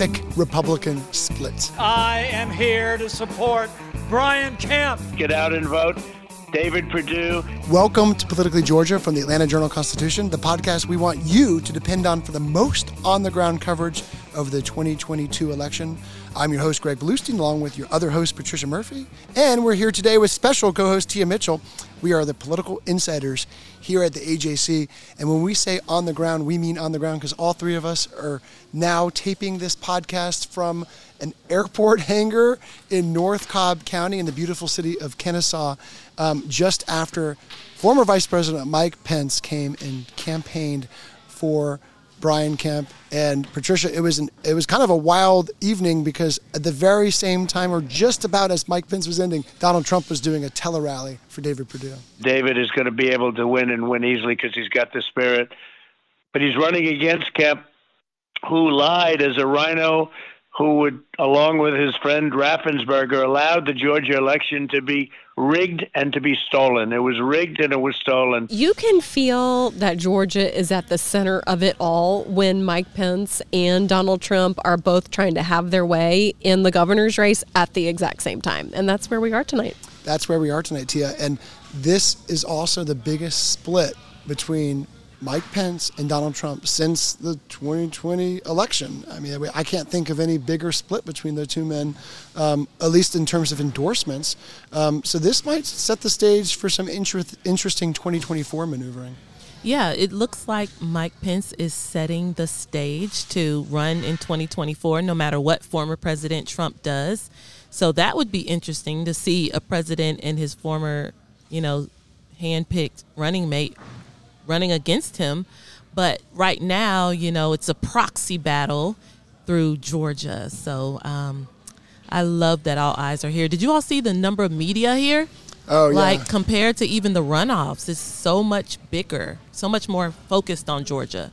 epic Republican split. I am here to support Brian Kemp. Get out and vote. David Perdue. Welcome to Politically Georgia from the Atlanta Journal Constitution, the podcast we want you to depend on for the most on the ground coverage of the 2022 election. I'm your host, Greg Bluestein, along with your other host, Patricia Murphy. And we're here today with special co host Tia Mitchell. We are the political insiders here at the AJC. And when we say on the ground, we mean on the ground because all three of us are now taping this podcast from an airport hangar in North Cobb County in the beautiful city of Kennesaw um, just after former Vice President Mike Pence came and campaigned for Brian Kemp and Patricia. It was an, it was kind of a wild evening because at the very same time, or just about as Mike Pence was ending, Donald Trump was doing a tele rally for David Perdue. David is going to be able to win and win easily because he's got the spirit, but he's running against Kemp, who lied as a RINO who would, along with his friend Raffensperger, allowed the Georgia election to be rigged and to be stolen. It was rigged and it was stolen. You can feel that Georgia is at the center of it all when Mike Pence and Donald Trump are both trying to have their way in the governor's race at the exact same time. And that's where we are tonight. That's where we are tonight, Tia. And this is also the biggest split between Mike Pence and Donald Trump since the 2020 election. I mean, I can't think of any bigger split between the two men, um, at least in terms of endorsements. Um, so this might set the stage for some inter- interesting 2024 maneuvering. Yeah, it looks like Mike Pence is setting the stage to run in 2024, no matter what former President Trump does. So that would be interesting to see a president and his former, you know, handpicked running mate running against him. But right now, you know, it's a proxy battle through Georgia. So um, I love that all eyes are here. Did you all see the number of media here? Oh, yeah. Like compared to even the runoffs, it's so much bigger, so much more focused on Georgia.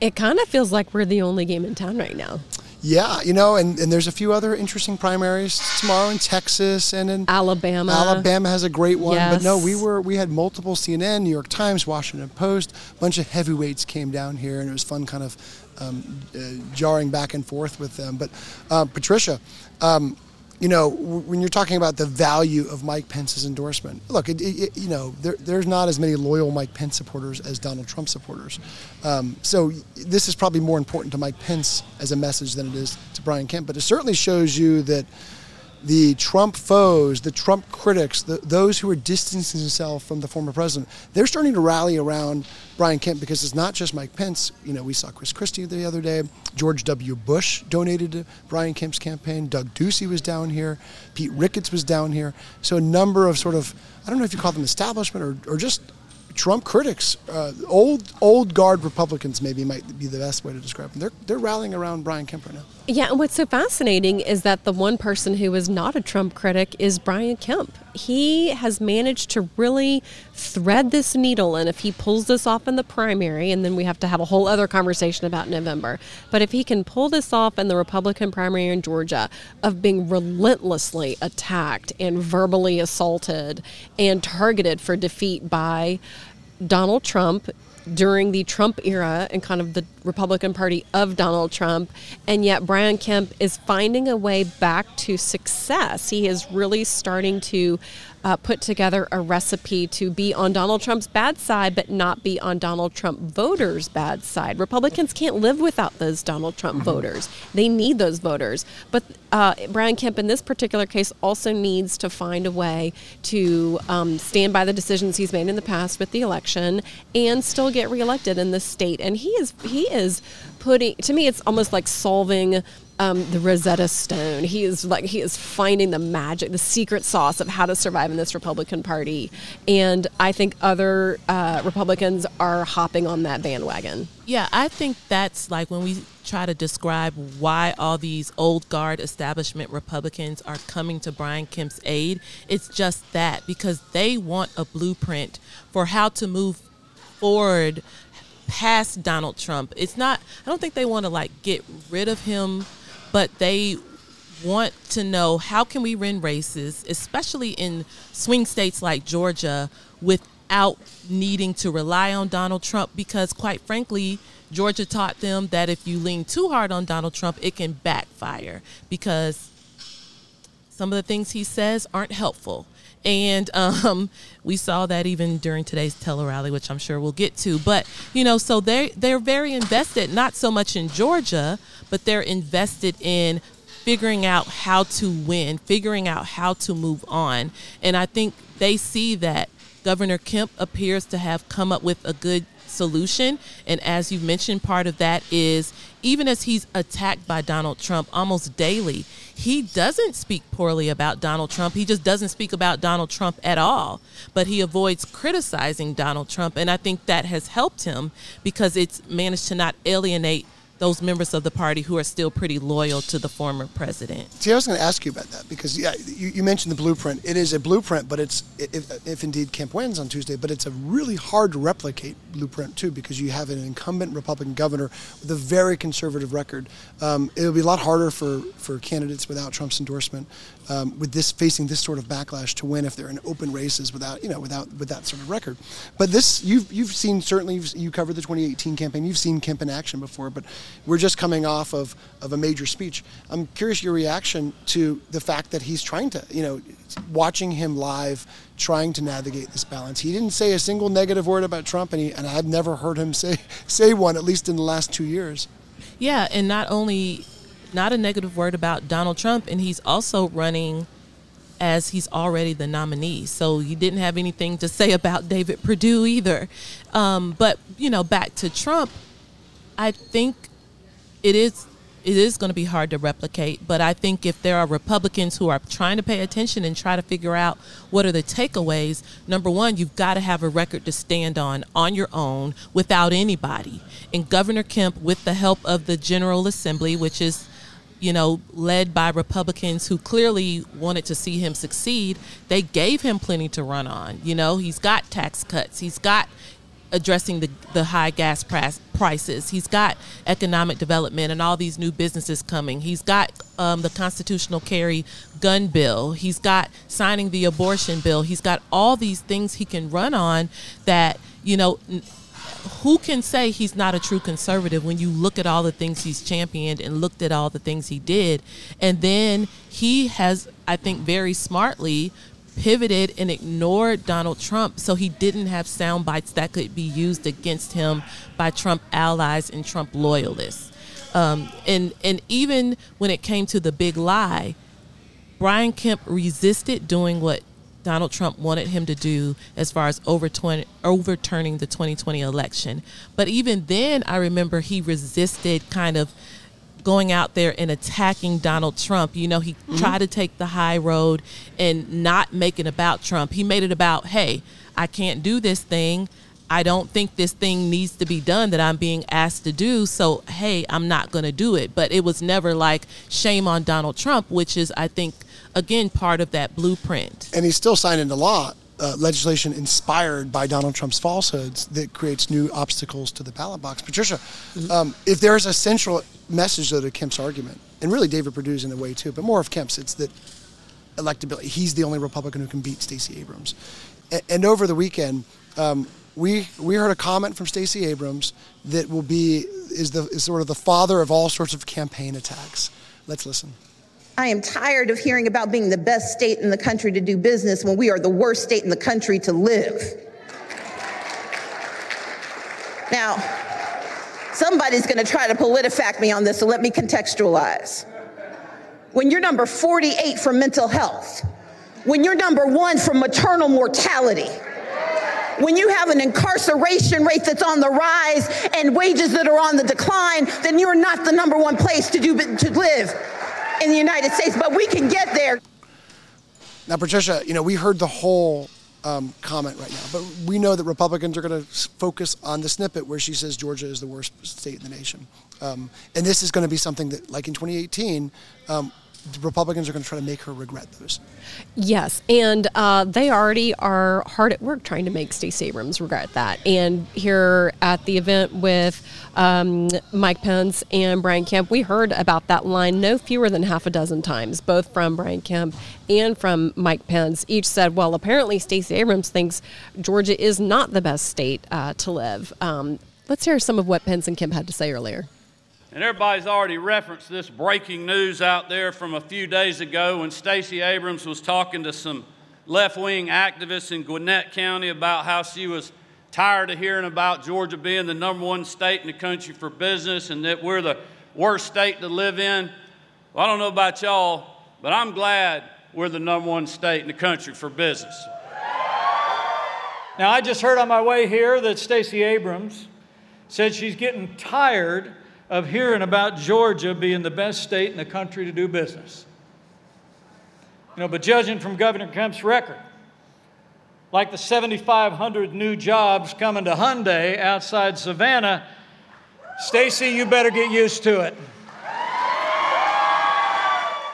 It kind of feels like we're the only game in town right now. Yeah, you know, and, and there's a few other interesting primaries tomorrow in Texas and in Alabama. Alabama has a great one, yes. but no, we were we had multiple CNN, New York Times, Washington Post, a bunch of heavyweights came down here, and it was fun, kind of um, uh, jarring back and forth with them. But uh, Patricia. Um, you know, when you're talking about the value of Mike Pence's endorsement, look, it, it, you know, there, there's not as many loyal Mike Pence supporters as Donald Trump supporters. Um, so this is probably more important to Mike Pence as a message than it is to Brian Kemp. But it certainly shows you that the Trump foes, the Trump critics, the, those who are distancing themselves from the former president, they're starting to rally around Brian Kemp because it's not just Mike Pence. You know, we saw Chris Christie the other day. George W. Bush donated to Brian Kemp's campaign. Doug Ducey was down here. Pete Ricketts was down here. So a number of sort of, I don't know if you call them establishment or, or just Trump critics, uh, old old guard Republicans, maybe might be the best way to describe them. They're they're rallying around Brian Kemp right now. Yeah, and what's so fascinating is that the one person who is not a Trump critic is Brian Kemp. He has managed to really thread this needle, and if he pulls this off in the primary, and then we have to have a whole other conversation about November, but if he can pull this off in the Republican primary in Georgia of being relentlessly attacked and verbally assaulted and targeted for defeat by Donald Trump during the Trump era and kind of the Republican Party of Donald Trump. And yet, Brian Kemp is finding a way back to success. He is really starting to uh, put together a recipe to be on Donald Trump's bad side, but not be on Donald Trump voters' bad side. Republicans can't live without those Donald Trump mm-hmm. voters. They need those voters. But uh, Brian Kemp, in this particular case, also needs to find a way to um, stand by the decisions he's made in the past with the election and still get reelected in the state. And he is he is putting to me, it's almost like solving um, the Rosetta Stone. He is like he is finding the magic, the secret sauce of how to survive in this Republican Party, and I think other uh, Republicans are hopping on that bandwagon. Yeah, I think that's like when we try to describe why all these old guard establishment Republicans are coming to Brian Kemp's aid. It's just that because they want a blueprint for how to move forward past Donald Trump. It's not I don't think they want to like get rid of him but they want to know how can we win races, especially in swing states like Georgia, without needing to rely on Donald Trump because quite frankly, Georgia taught them that if you lean too hard on Donald Trump, it can backfire because some of the things he says aren't helpful. And um, we saw that even during today's rally, which I'm sure we'll get to. But you know, so they they're very invested, not so much in Georgia, but they're invested in figuring out how to win, figuring out how to move on. And I think they see that Governor Kemp appears to have come up with a good solution. And as you mentioned, part of that is even as he's attacked by Donald Trump almost daily, he doesn't speak poorly about Donald Trump. He just doesn't speak about Donald Trump at all. But he avoids criticizing Donald Trump. And I think that has helped him because it's managed to not alienate those members of the party who are still pretty loyal to the former president. See, I was going to ask you about that because yeah, you, you, mentioned the blueprint. It is a blueprint, but it's if, if, indeed Kemp wins on Tuesday, but it's a really hard to replicate blueprint too because you have an incumbent Republican governor with a very conservative record. Um, it'll be a lot harder for for candidates without Trump's endorsement um, with this facing this sort of backlash to win if they're in open races without you know without with that sort of record. But this you've you've seen certainly you've, you covered the 2018 campaign. You've seen Kemp in action before, but we're just coming off of of a major speech. I'm curious your reaction to the fact that he's trying to you know watching him live trying to navigate this balance. He didn't say a single negative word about Trump, and, he, and I've never heard him say say one at least in the last two years. Yeah, and not only not a negative word about Donald Trump, and he's also running as he's already the nominee. So he didn't have anything to say about David Perdue either. Um, but you know, back to Trump, I think it is it is going to be hard to replicate. But I think if there are Republicans who are trying to pay attention and try to figure out what are the takeaways, number one, you've got to have a record to stand on on your own without anybody. And Governor Kemp, with the help of the General Assembly, which is you know, led by Republicans who clearly wanted to see him succeed, they gave him plenty to run on. You know, he's got tax cuts, he's got addressing the, the high gas price, prices, he's got economic development and all these new businesses coming, he's got um, the constitutional carry gun bill, he's got signing the abortion bill, he's got all these things he can run on that, you know, who can say he's not a true conservative when you look at all the things he's championed and looked at all the things he did? And then he has, I think, very smartly pivoted and ignored Donald Trump so he didn't have sound bites that could be used against him by Trump allies and Trump loyalists. Um, and and even when it came to the big lie, Brian Kemp resisted doing what Donald Trump wanted him to do as far as overturning the 2020 election. But even then, I remember he resisted kind of going out there and attacking Donald Trump. You know, he mm-hmm. tried to take the high road and not make it about Trump. He made it about, hey, I can't do this thing. I don't think this thing needs to be done that I'm being asked to do. So, hey, I'm not going to do it. But it was never like shame on Donald Trump, which is, I think, again, part of that blueprint. And he's still signed into law uh, legislation inspired by Donald Trump's falsehoods that creates new obstacles to the ballot box. Patricia, um, if there's a central message though to Kemp's argument, and really David Perdue's in a way too, but more of Kemp's, it's that electability. He's the only Republican who can beat Stacey Abrams. And, and over the weekend, um, we we heard a comment from Stacey Abrams that will be is the is sort of the father of all sorts of campaign attacks. Let's listen. I am tired of hearing about being the best state in the country to do business when we are the worst state in the country to live. Now, somebody's going to try to politifact me on this, so let me contextualize. When you're number 48 for mental health, when you're number one for maternal mortality, when you have an incarceration rate that's on the rise and wages that are on the decline, then you're not the number one place to do to live in the United States. But we can get there. Now, Patricia, you know we heard the whole um, comment right now, but we know that Republicans are going to focus on the snippet where she says Georgia is the worst state in the nation, um, and this is going to be something that, like in 2018. Um, Republicans are going to try to make her regret those. Yes, and uh, they already are hard at work trying to make Stacey Abrams regret that. And here at the event with um, Mike Pence and Brian Kemp, we heard about that line no fewer than half a dozen times, both from Brian Kemp and from Mike Pence. Each said, well, apparently Stacey Abrams thinks Georgia is not the best state uh, to live. Um, let's hear some of what Pence and Kemp had to say earlier. And everybody's already referenced this breaking news out there from a few days ago when Stacey Abrams was talking to some left wing activists in Gwinnett County about how she was tired of hearing about Georgia being the number one state in the country for business and that we're the worst state to live in. Well, I don't know about y'all, but I'm glad we're the number one state in the country for business. Now, I just heard on my way here that Stacey Abrams said she's getting tired of hearing about Georgia being the best state in the country to do business. You know, but judging from Governor Kemp's record, like the 7,500 new jobs coming to Hyundai outside Savannah, Stacey, you better get used to it.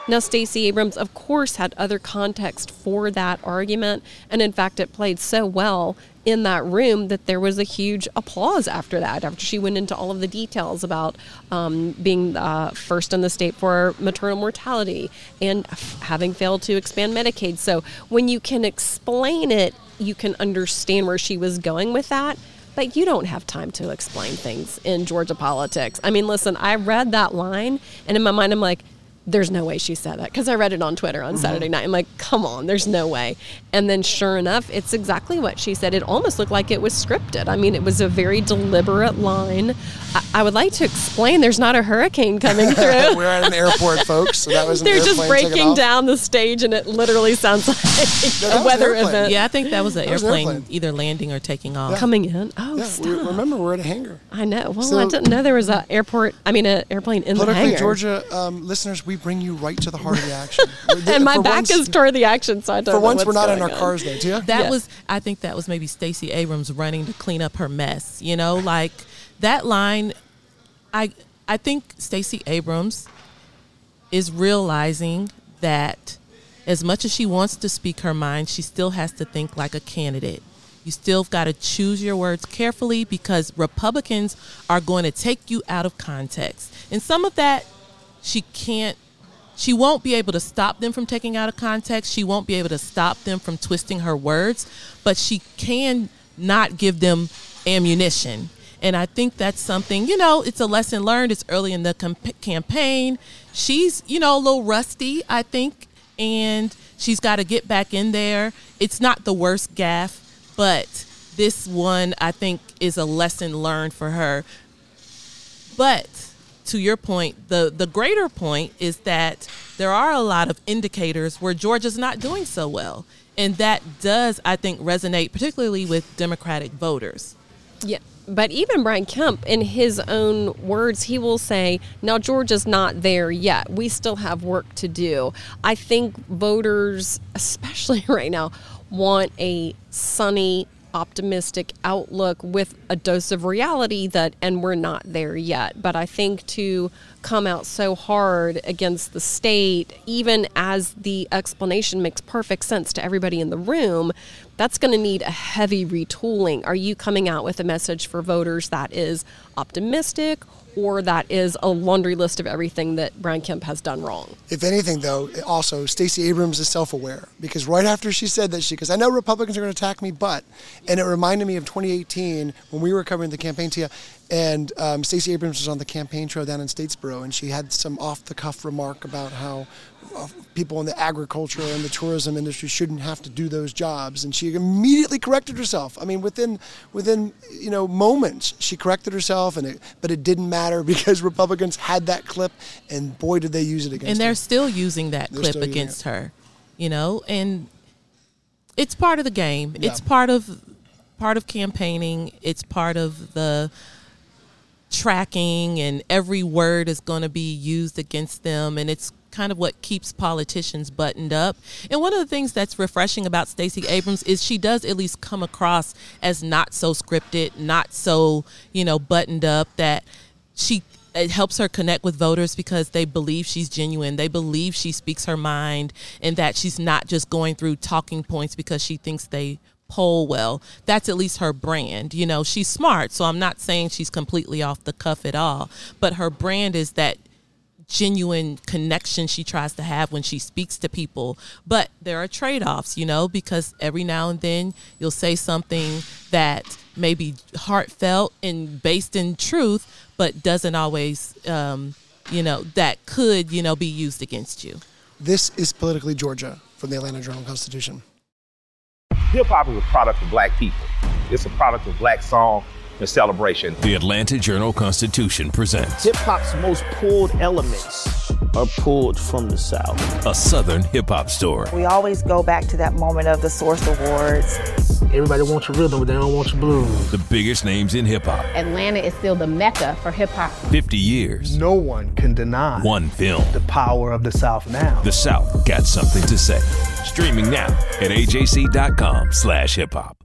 Now, Stacey Abrams, of course, had other context for that argument, and in fact, it played so well in that room that there was a huge applause after that, after she went into all of the details about um, being uh, first in the state for maternal mortality and having failed to expand Medicaid. So, when you can explain it, you can understand where she was going with that but you don't have time to explain things in Georgia politics. I mean, listen, I read that line, and in my mind, I'm like, there's no way she said that because I read it on Twitter on mm-hmm. Saturday night. I'm like, come on, there's no way. And then sure enough, it's exactly what she said. It almost looked like it was scripted. I mean, it was a very deliberate line. I, I would like to explain there's not a hurricane coming through. We're at an airport, folks. So that was They're just breaking down the stage, and it literally sounds like no, a weather event. Yeah, I think that was an, airplane, an airplane, either landing or taking off. Yeah. Coming in. Oh, yeah, stop. remember, we're at a hangar. I know. Well, so, I didn't know there was an airport, I mean, an airplane in the hangar. Georgia um, listeners, we we bring you right to the heart of the action. and my back once, is toward the action, so I don't. For once, we're not in our on. cars, though. Tia? That yeah. was, I think, that was maybe Stacey Abrams running to clean up her mess. You know, like that line. I I think Stacey Abrams is realizing that as much as she wants to speak her mind, she still has to think like a candidate. You still got to choose your words carefully because Republicans are going to take you out of context. And some of that she can't she won't be able to stop them from taking out of context. She won't be able to stop them from twisting her words, but she can not give them ammunition. And I think that's something, you know, it's a lesson learned. It's early in the comp- campaign. She's, you know, a little rusty, I think, and she's got to get back in there. It's not the worst gaffe, but this one, I think, is a lesson learned for her. But to your point, the the greater point is that there are a lot of indicators where Georgia's not doing so well, and that does, I think, resonate particularly with Democratic voters. Yeah. But even Brian Kemp, in his own words, he will say, now Georgia's not there yet. We still have work to do. I think voters, especially right now, want a sunny, optimistic outlook with a dose of reality that, and we're not there yet. But I think to come out so hard against the state, even as the explanation makes perfect sense to everybody in the room, that's going to need a heavy retooling. Are you coming out with a message for voters that is optimistic or that is a laundry list of everything that Brian Kemp has done wrong. If anything, though, also Stacey Abrams is self-aware because right after she said that, she goes, "I know Republicans are going to attack me, but," and it reminded me of 2018 when we were covering the campaign, Tia, And um, Stacey Abrams was on the campaign trail down in Statesboro, and she had some off-the-cuff remark about how uh, people in the agriculture and the tourism industry shouldn't have to do those jobs, and she immediately corrected herself. I mean, within within you know moments, she corrected herself, and it, but it didn't matter because Republicans had that clip, and boy, did they use it against. And they're her. still using that They're clip against her, you know, and it's part of the game. Yeah. It's part of part of campaigning. It's part of the tracking and every word is going to be used against them and it's kind of what keeps politicians buttoned up. And one of the things that's refreshing about Stacey Abrams is she does at least come across as not so scripted, not so, you know, buttoned up that she it helps her connect with voters because they believe she's genuine. They believe she speaks her mind and that she's not just going through talking points because she thinks they poll well. That's at least her brand. You know, she's smart, so I'm not saying she's completely off the cuff at all, but her brand is that genuine connection she tries to have when she speaks to people. But there are trade offs, you know, because every now and then you'll say something that may be heartfelt and based in truth, but doesn't always, um, you know, that could, you know, be used against you. This is politically Georgia from the Atlanta Journal Constitution. Hip hop is a product of black people. It's a product of black song and celebration. The Atlanta Journal Constitution presents Hip hop's most pulled elements are pulled from the South. a Southern hip hop story. We always go back to that moment of the Source Awards. Everybody wants your rhythm, but they don't want your blues. The biggest names in hip hop. Atlanta is still the mecca for hip hop. 50 years. No one can deny One film. the power of the South now. The South got something to say. Streaming now at ajc.com slash hip hop.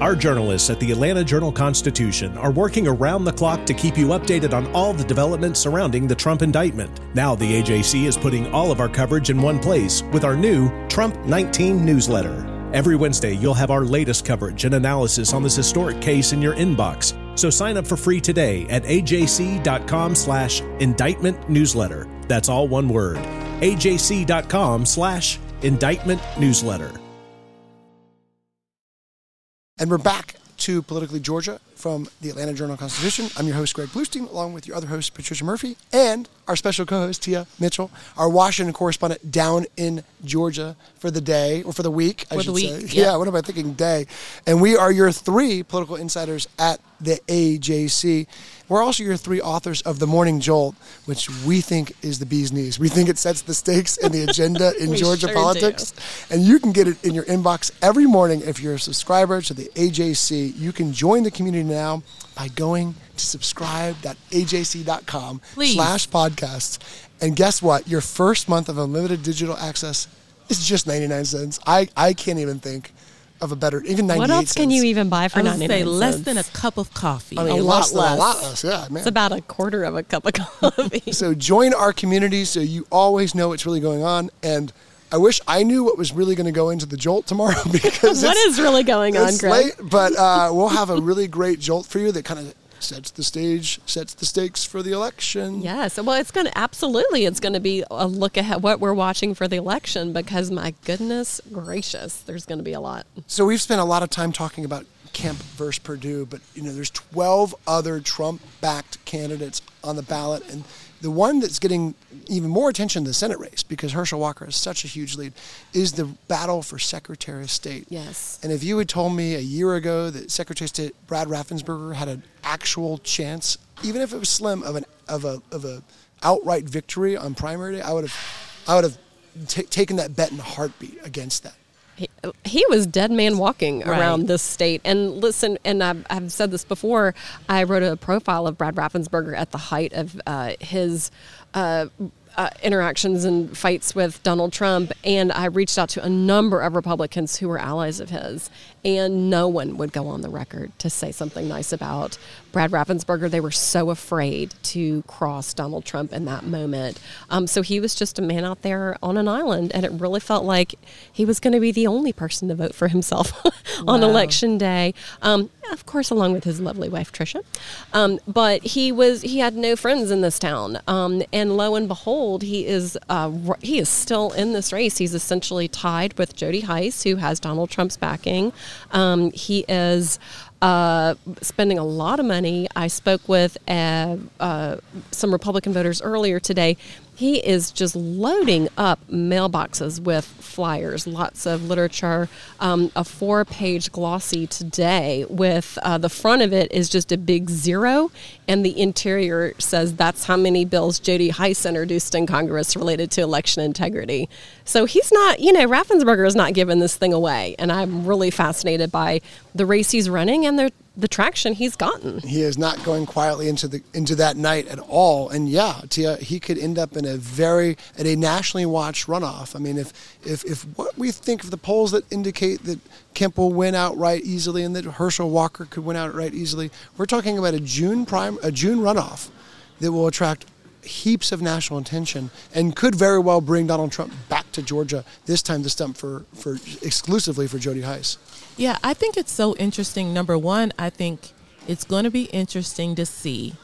Our journalists at the Atlanta Journal Constitution are working around the clock to keep you updated on all the developments surrounding the Trump indictment. Now, the AJC is putting all of our coverage in one place with our new Trump 19 newsletter. Every Wednesday, you'll have our latest coverage and analysis on this historic case in your inbox. So sign up for free today at ajc.com slash indictment newsletter. That's all one word. ajc.com slash indictment newsletter. And we're back to Politically Georgia from the Atlanta Journal Constitution. I'm your host, Greg Bluestein, along with your other host, Patricia Murphy, and our special co host, Tia Mitchell, our Washington correspondent down in Georgia for the day, or for the week, I For the should week, say. yeah. Yeah, what am I thinking? Day. And we are your three political insiders at the AJC. We're also your three authors of The Morning Jolt, which we think is the bee's knees. We think it sets the stakes and the agenda in Georgia sure politics. And you can get it in your inbox every morning if you're a subscriber to the AJC. You can join the community now by going to subscribe.ajc.com Please. slash podcasts. And guess what? Your first month of unlimited digital access is just 99 cents. I, I can't even think of a better, even 98 What else can you even buy for I would 99 say less cents? than a cup of coffee. I mean, a lot than less. a lot less. Yeah, man. It's about a quarter of a cup of coffee. So join our community so you always know what's really going on. And I wish I knew what was really going to go into the jolt tomorrow because What it's- is really going on, it's Greg? late, but uh, we'll have a really great jolt for you that kind of sets the stage, sets the stakes for the election. Yes. Well, it's going to absolutely. It's going to be a look ahead what we're watching for the election because my goodness gracious, there's going to be a lot. So we've spent a lot of time talking about Kemp versus Perdue, but you know, there's 12 other Trump-backed candidates on the ballot, and the one that's getting even more attention in the Senate race because Herschel Walker has such a huge lead is the battle for Secretary of State. Yes. And if you had told me a year ago that Secretary of State Brad Raffensperger had an actual chance, even if it was slim, of an of a of a outright victory on primary day, I would have I would have ta taken that bet in a heartbeat against that. He, was dead man walking Right. around this state. And listen, and I've, I've said this before. I wrote a profile of Brad Raffensperger at the height of uh, his. Uh, uh, interactions and fights with Donald Trump, and I reached out to a number of Republicans who were allies of his, and no one would go on the record to say something nice about Brad Raffensperger. They were so afraid to cross Donald Trump in that moment. Um, so he was just a man out there on an island, and it really felt like he was going to be the only person to vote for himself on Wow. election day. Um, of course, along with his lovely wife Tricia. Um, but he was he had no friends in this town, um, and lo and behold, he is uh, he is still in this race. He's essentially tied with Jody Hice, who has Donald Trump's backing. Um, he is uh, spending a lot of money. I spoke with uh, uh, some Republican voters earlier today. He is just loading up mailboxes with flyers, lots of literature, um, a four page glossy today with uh, the front of it is just a big zero, and the interior says that's how many bills Jody Hice introduced in Congress related to election integrity. So he's not, you know, Raffensperger is not giving this thing away. And I'm really fascinated by the race he's running and the the traction he's gotten. He is not going quietly into the into that night at all. And yeah, Tia, he could end up in a very at a nationally watched runoff. I mean, if if if what we think of the polls that indicate that Kemp will win outright easily and that Herschel Walker could win outright easily, we're talking about a June prime a June runoff that will attract heaps of national attention and could very well bring Donald Trump back to Georgia this time to stump for, for exclusively for Jody Hice. Yeah, I think it's so interesting. Number one, I think it's going to be interesting to see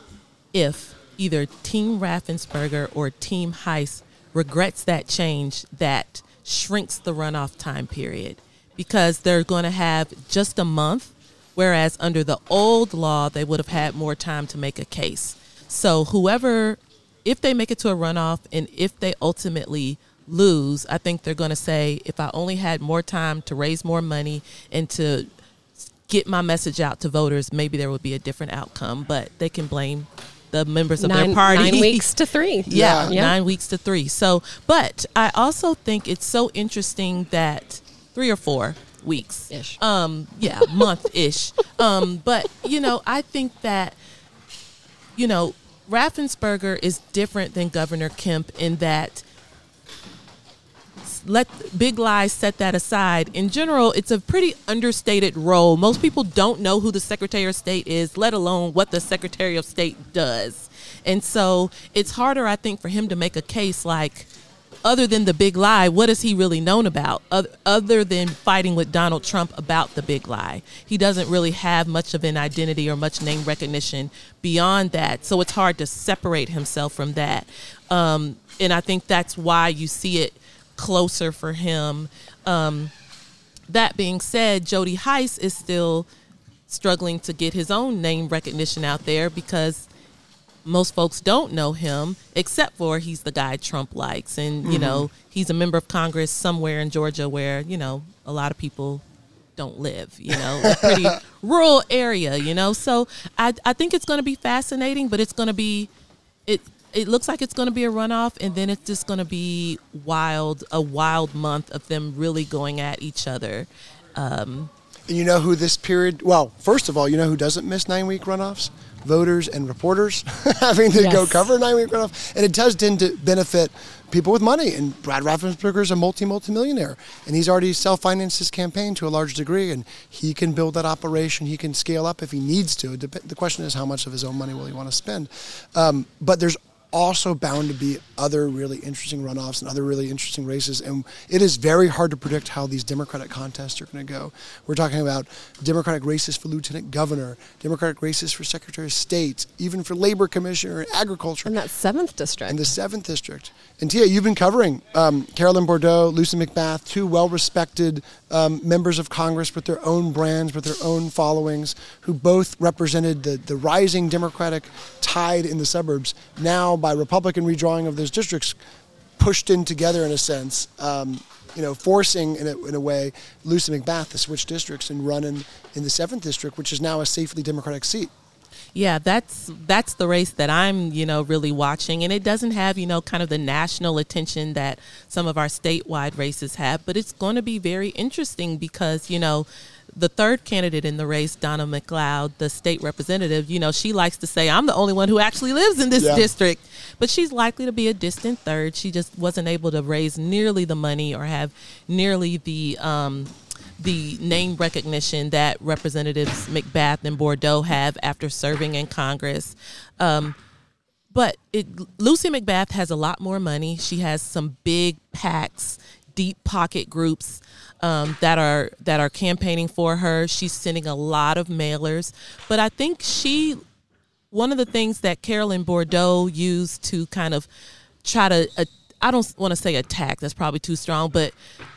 if either Team Raffensperger or Team Hice regrets that change that shrinks the runoff time period because they're going to have just a month, whereas under the old law, they would have had more time to make a case. So, whoever, if they make it to a runoff and if they ultimately lose, I think they're going to say, if I only had more time to raise more money and to get my message out to voters, maybe there would be a different outcome. But they can blame the members of nine, their party. Nine weeks to three. Yeah, yeah, nine weeks to three. So, but I also think it's so interesting that three or four weeks ish. Um, yeah, month ish. Um, but you know, I think that you know Raffensperger is different than Governor Kemp in that let big lies set that aside. In general, it's a pretty understated role. Most people don't know who the Secretary of State is, let alone what the Secretary of State does. And so it's harder, I think, for him to make a case like, other than the big lie, what is he really known about? Other than fighting with Donald Trump about the big lie, he doesn't really have much of an identity or much name recognition beyond that. So it's hard to separate himself from that. Um, and I think that's why you see it closer for him. Um, that being said, Jody Hice is still struggling to get his own name recognition out there because most folks don't know him except for he's the guy Trump likes and you mm-hmm. know he's a member of Congress somewhere in Georgia where you know a lot of people don't live you know a pretty rural area you know so I, I think it's going to be fascinating but it's going to be it it looks like it's going to be a runoff and then it's just going to be wild a wild month of them really going at each other. Um, and you know who this period well first of all you know who doesn't miss nine week runoffs? Voters and reporters. Having to yes. go cover nine week runoff and it does tend to benefit people with money and brad raffensperger is a multi multi millionaire and he's already self-financed his campaign to a large degree and he can build that operation he can scale up if he needs to. The question is how much of his own money will he want to spend. Um, but there's also bound to be other really interesting runoffs and other really interesting races. And it is very hard to predict how these Democratic contests are going to go. We're talking about Democratic races for lieutenant governor, Democratic races for secretary of state, even for labor commissioner and agriculture. And that seventh district. And the seventh district. And Tia, you've been covering um, Carolyn Bourdeaux, Lucy McBath, two well respected um, members of Congress with their own brands, with their own followings, who both represented the, the rising Democratic tide in the suburbs. Now, by Republican redrawing of those districts, pushed in together in a sense. Um, you know, forcing in a, in a way Lucy McBath to switch districts and run in, in the seventh district, which is now a safely Democratic seat. Yeah, that's that's the race that I'm, you know, really watching and it doesn't have, you know, kind of the national attention that some of our statewide races have, but it's going to be very interesting because, you know, the third candidate in the race, Donna McLeod, the state representative, you know, she likes to say, I'm the only one who actually lives in this yeah. district. But she's likely to be a distant third. She just wasn't able to raise nearly the money or have nearly the um, the name recognition that Representatives McBath and Bourdeaux have after serving in Congress. Um, but it, Lucy McBath has a lot more money. She has some big packs, deep pocket groups um, that are that are campaigning for her. She's sending a lot of mailers, but I think she one of the things that Carolyn Bourdeaux used to kind of try to uh, I don't want to say attack that's probably too strong, but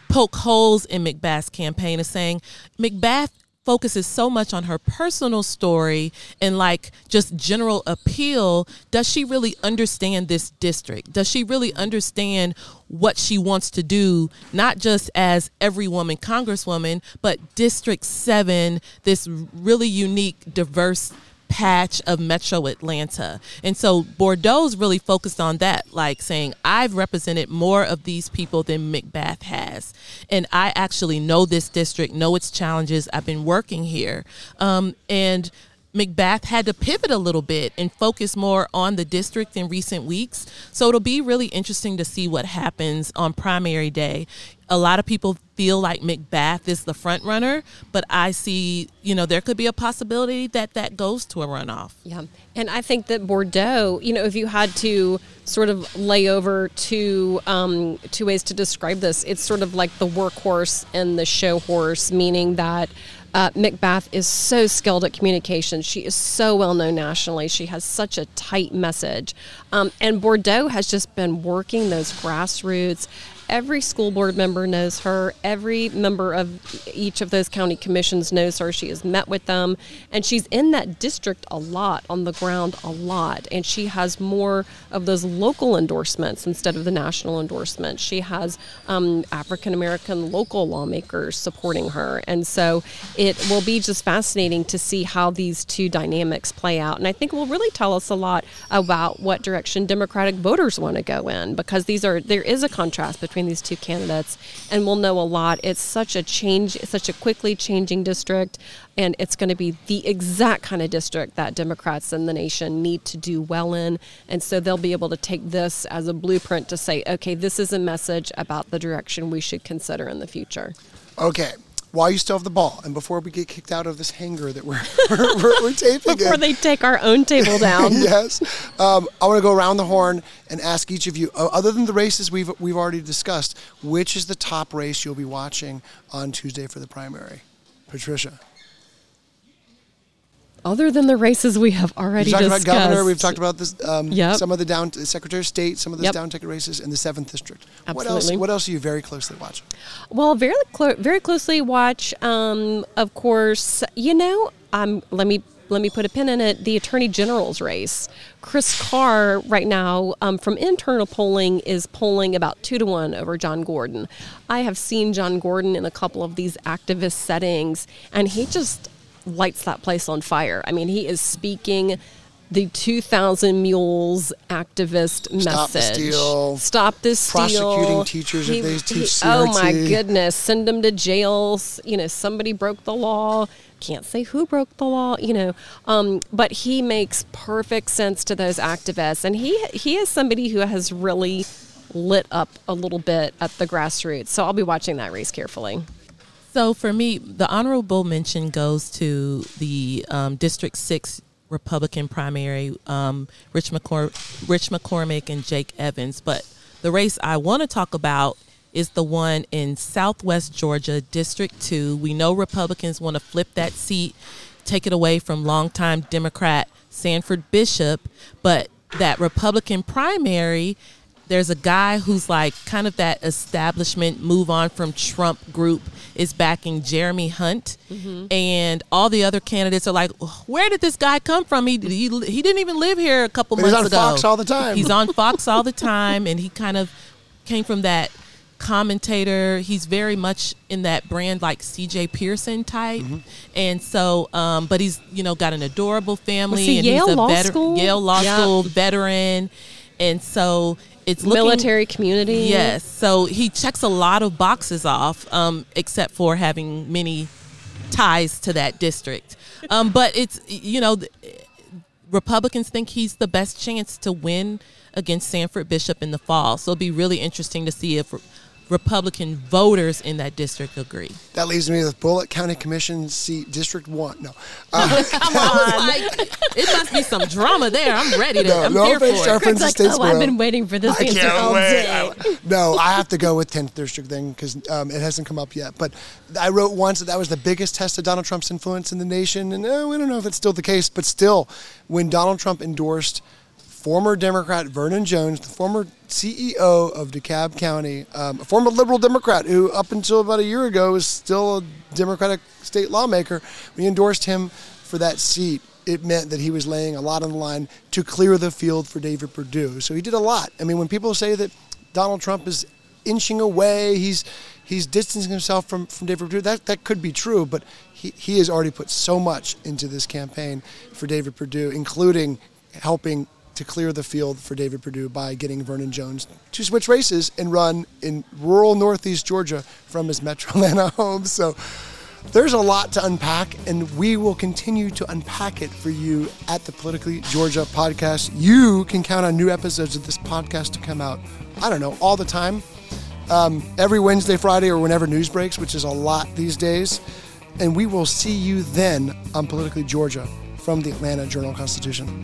poke holes in McBath's campaign is saying McBath focuses so much on her personal story and like just general appeal, does she really understand this district? Does she really understand what she wants to do, not just as every woman congresswoman, but District 7, this really unique, diverse patch of metro Atlanta. And so Bourdeaux's really focused on that, like saying, I've represented more of these people than McBath has. And I actually know this district, know its challenges. I've been working here. Um, and McBath had to pivot a little bit and focus more on the district in recent weeks. So it'll be really interesting to see what happens on primary day. A lot of people feel like McBath is the front runner, but I see, you know, there could be a possibility that that goes to a runoff. Yeah. And I think that Bourdeaux, you know, if you had to sort of lay over two um, two ways to describe this, it's sort of like the workhorse and the show horse, meaning that uh, McBath is so skilled at communication. She is so well known nationally. She has such a tight message. Um, and Bourdeaux has just been working those grassroots Every school board member knows her. Every member of each of those county commissions knows her. She has met with them, and she's in that district a lot, on the ground a lot. And she has more of those local endorsements instead of the national endorsements. She has um, African American local lawmakers supporting her. And so it will be just fascinating to see how these two dynamics play out. And I think it will really tell us a lot about what direction Democratic voters want to go in because these are there is a contrast between between these two candidates, and we'll know a lot. It's such a change, such a quickly changing district, and it's going to be the exact kind of district that Democrats in the nation need to do well in. And so they'll be able to take this as a blueprint to say, okay, this is a message about the direction we should consider in the future. Okay while you still have the ball? And before we get kicked out of this hangar that we're, we're, we're, taping before in. they take our own table down. Yes. Um, i want to go around the horn and ask each of you uh, other than the races we've, we've already discussed which is the top race you'll be watching on tuesday for the primary? Patricia other than the races we have already we've talked discussed. about governor, we've talked about this, um, yep. some of the down secretary of state, some of the yep. down ticket races in the seventh district. Absolutely. What else? What else are you very closely watching? Well, very clo- very closely watch. Um, of course, you know, um, let me let me put a pin in it. The attorney general's race. Chris Carr right now um, from internal polling is polling about two to one over John Gordon. I have seen John Gordon in a couple of these activist settings, and he just lights that place on fire. I mean, he is speaking the 2000 mules activist Stop message. The steal. Stop this steal. Prosecuting teachers he, if they teach CRT. Oh my goodness, send them to jail. You know, somebody broke the law. Can't say who broke the law, you know. Um, but he makes perfect sense to those activists, and he he is somebody who has really lit up a little bit at the grassroots. So I'll be watching that race carefully. So for me, the honorable mention goes to the um, District 6 Republican primary, um, Rich, McCor- Rich McCormick and Jake Evans. But the race I want to talk about is the one in Southwest Georgia, District 2. We know Republicans want to flip that seat, take it away from longtime Democrat Sanford Bishop, but that Republican primary there's a guy who's like kind of that establishment move on from Trump group is backing Jeremy Hunt, mm-hmm. and all the other candidates are like, "Where did this guy come from? He he, he didn't even live here a couple He's months ago. He's on ago. Fox all the time. He's on Fox all the time, and he kind of came from that commentator. He's very much in that brand like CJ Pearson type, mm-hmm. and so, um, but he's you know got an adorable family, he and Yale he's a Law veteran, School? Yale Law Yeah. School veteran, and so it's looking, Military community. Yes, so he checks a lot of boxes off, um, except for having many ties to that district. Um, but it's you know, Republicans think he's the best chance to win against Sanford Bishop in the fall. So it'll be really interesting to see if Republican voters in that district agree. That leaves me with Bulloch County Commission seat, District One. No, uh, Come on, like, it must be some drama there. I'm ready to. No, I'm no here offense for to our it. friends Like, oh, I've been waiting for this I answer can't all wait. day. I- no, I have to go with 10th District then because um, it hasn't come up yet. But I wrote once that that was the biggest test of Donald Trump's influence in the nation, and uh, we don't know if it's still the case. But still, when Donald Trump endorsed former Democrat Vernon Jones, the former CEO of DeKalb County, um, a former liberal Democrat who, up until about a year ago, was still a Democratic state lawmaker. We endorsed him for that seat. It meant that he was laying a lot on the line to clear the field for David Perdue. So he did a lot. I mean, when people say that Donald Trump is inching away, he's he's distancing himself from, from David Perdue. That that could be true, but he, he has already put so much into this campaign for David Perdue, including helping to clear the field for David Perdue by getting Vernon Jones to switch races and run in rural northeast Georgia from his Metro Atlanta home. So there's a lot to unpack, and we will continue to unpack it for you at the Politically Georgia podcast. You can count on new episodes of this podcast to come out, I don't know, all the time. Um, every Wednesday, Friday, or whenever news breaks, which is a lot these days. And we will see you then on Politically Georgia from the Atlanta Journal Constitution.